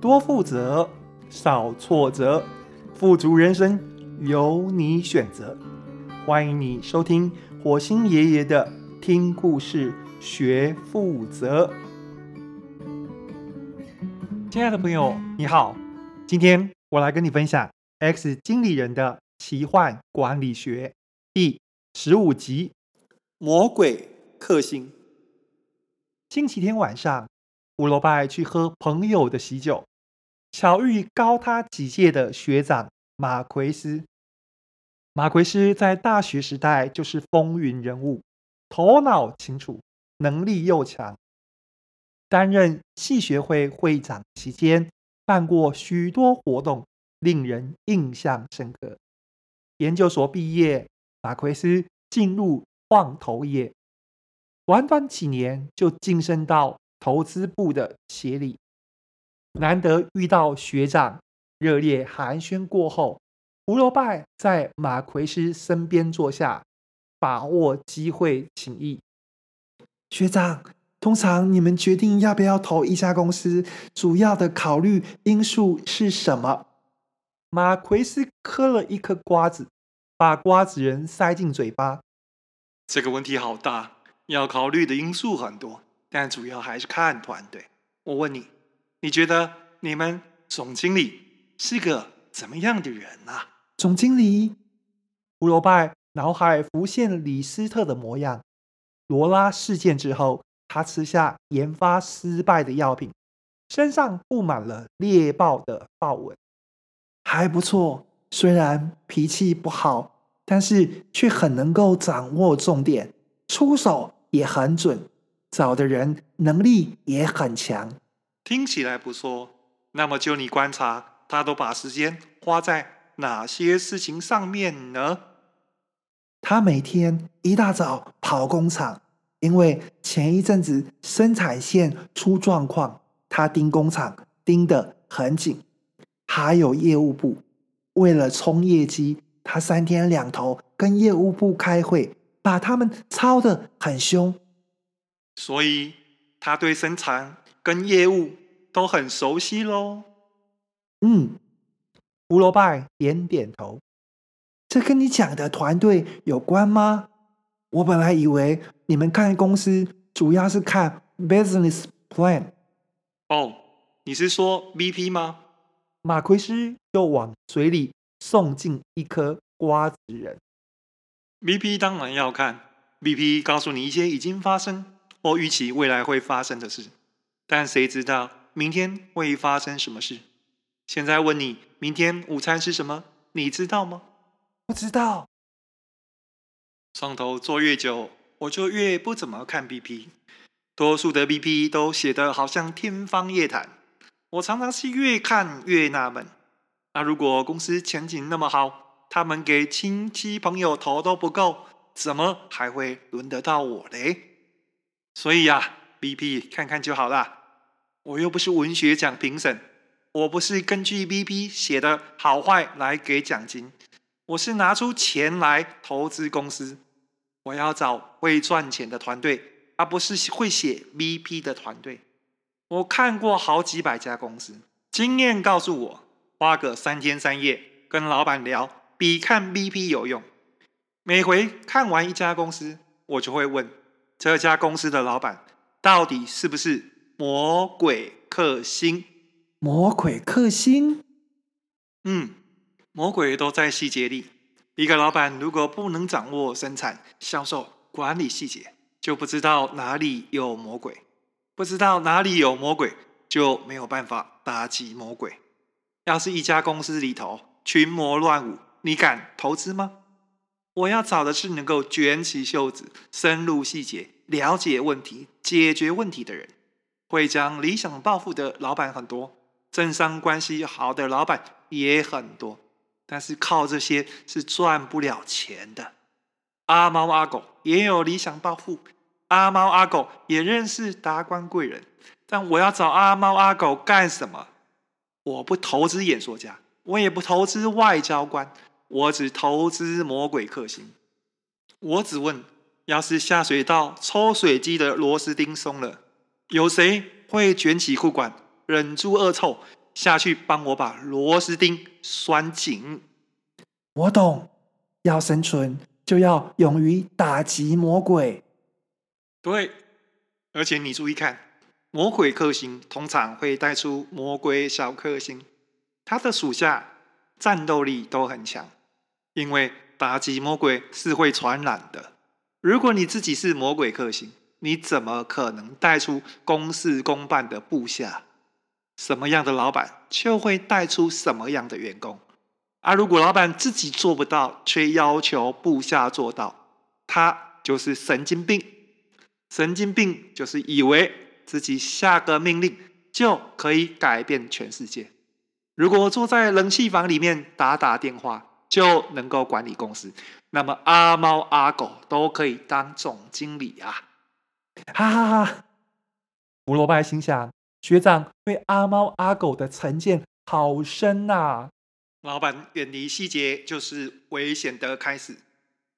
多负责，少挫折，富足人生由你选择。欢迎你收听火星爷爷的听故事学负责。亲爱的朋友，你好，今天我来跟你分享《X 经理人的奇幻管理学》第十五集《魔鬼克星》。星期天晚上，胡罗拜去喝朋友的喜酒，巧遇高他几届的学长马奎斯。马奎斯在大学时代就是风云人物，头脑清楚，能力又强。担任系学会会长期间，办过许多活动，令人印象深刻。研究所毕业，马奎斯进入创投业。短短几年就晋升到投资部的协理，难得遇到学长，热烈寒暄过后，胡罗拜在马奎斯身边坐下，把握机会请益。学长，通常你们决定要不要投一家公司，主要的考虑因素是什么？马奎斯磕了一颗瓜子，把瓜子仁塞进嘴巴。这个问题好大。要考虑的因素很多，但主要还是看团队。我问你，你觉得你们总经理是个怎么样的人啊？总经理，胡罗拜脑海浮现李斯特的模样。罗拉事件之后，他吃下研发失败的药品，身上布满了猎豹的豹纹。还不错，虽然脾气不好，但是却很能够掌握重点，出手。也很准，找的人能力也很强，听起来不错。那么就你观察，他都把时间花在哪些事情上面呢？他每天一大早跑工厂，因为前一阵子生产线出状况，他盯工厂盯得很紧。还有业务部，为了冲业绩，他三天两头跟业务部开会。把他们操得很凶，所以他对生产跟业务都很熟悉喽。嗯，胡萝卜点点头。这跟你讲的团队有关吗？我本来以为你们看公司主要是看 business plan。哦，你是说 VP 吗？马奎斯又往嘴里送进一颗瓜子仁。VP 当然要看，VP 告诉你一些已经发生或预期未来会发生的事，但谁知道明天会发生什么事？现在问你，明天午餐吃什么？你知道吗？不知道。上头做越久，我就越不怎么看 BP，多数的 BP 都写得好像天方夜谭，我常常是越看越纳闷。那如果公司前景那么好？他们给亲戚朋友投都不够，怎么还会轮得到我嘞？所以呀，BP 看看就好了。我又不是文学奖评审，我不是根据 BP 写的好坏来给奖金，我是拿出钱来投资公司。我要找会赚钱的团队，而不是会写 BP 的团队。我看过好几百家公司，经验告诉我，花个三天三夜跟老板聊。比看 BP 有用。每回看完一家公司，我就会问这家公司的老板到底是不是魔鬼克星？魔鬼克星？嗯，魔鬼都在细节里。一个老板如果不能掌握生产、销售、管理细节，就不知道哪里有魔鬼。不知道哪里有魔鬼，就没有办法打击魔鬼。要是一家公司里头群魔乱舞，你敢投资吗？我要找的是能够卷起袖子、深入细节、了解问题、解决问题的人。会讲理想抱负的老板很多，政商关系好的老板也很多，但是靠这些是赚不了钱的。阿猫阿狗也有理想抱负，阿猫阿狗也认识达官贵人，但我要找阿猫阿狗干什么？我不投资演说家，我也不投资外交官。我只投资魔鬼克星。我只问：要是下水道抽水机的螺丝钉松了，有谁会卷起裤管，忍住恶臭，下去帮我把螺丝钉拴紧。我懂，要生存就要勇于打击魔鬼。对，而且你注意看，魔鬼克星通常会带出魔鬼小克星，他的属下战斗力都很强，因为打击魔鬼是会传染的。如果你自己是魔鬼克星，你怎么可能带出公事公办的部下？什么样的老板就会带出什么样的员工。而如果老板自己做不到，却要求部下做到，他就是神经病。神经病就是以为自己下个命令就可以改变全世界。如果坐在冷气房里面打打电话就能够管理公司，那么阿猫阿狗都可以当总经理啊！哈哈哈！胡萝卜心想：学长对阿猫阿狗的成见好深呐、啊！老板远离细节就是危险的开始，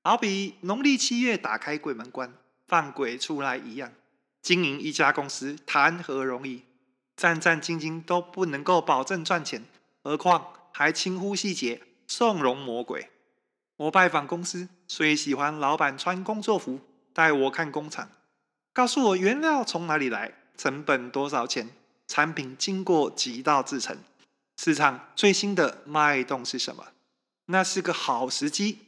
好比农历七月打开鬼门关，放鬼出来一样。经营一家公司谈何容易？战战兢兢都不能够保证赚钱，何况还轻忽细节，纵容魔鬼。我拜访公司，最喜欢老板穿工作服，带我看工厂。告诉我原料从哪里来，成本多少钱，产品经过几道制成，市场最新的脉动是什么？那是个好时机。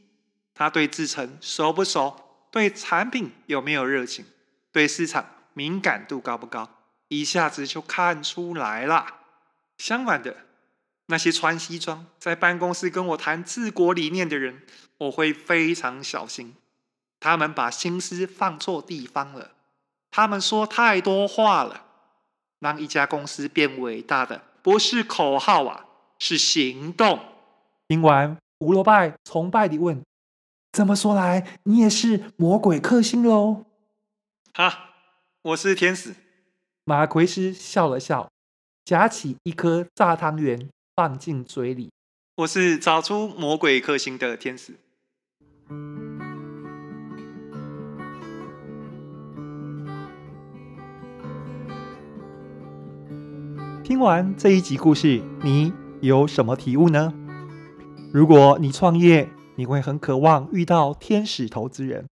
他对制程熟不熟？对产品有没有热情？对市场敏感度高不高？一下子就看出来了。相反的，那些穿西装在办公室跟我谈治国理念的人，我会非常小心。他们把心思放错地方了。他们说太多话了，让一家公司变伟大的不是口号啊，是行动。听完，胡罗拜崇拜地问：“这么说来，你也是魔鬼克星喽？”哈，我是天使。马奎斯笑了笑，夹起一颗炸汤圆放进嘴里。我是找出魔鬼克星的天使。听完这一集故事，你有什么体悟呢？如果你创业，你会很渴望遇到天使投资人，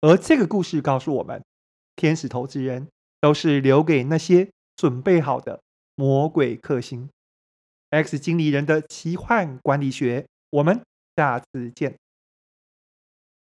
而这个故事告诉我们，天使投资人都是留给那些准备好的魔鬼克星。X 经理人的奇幻管理学，我们下次见。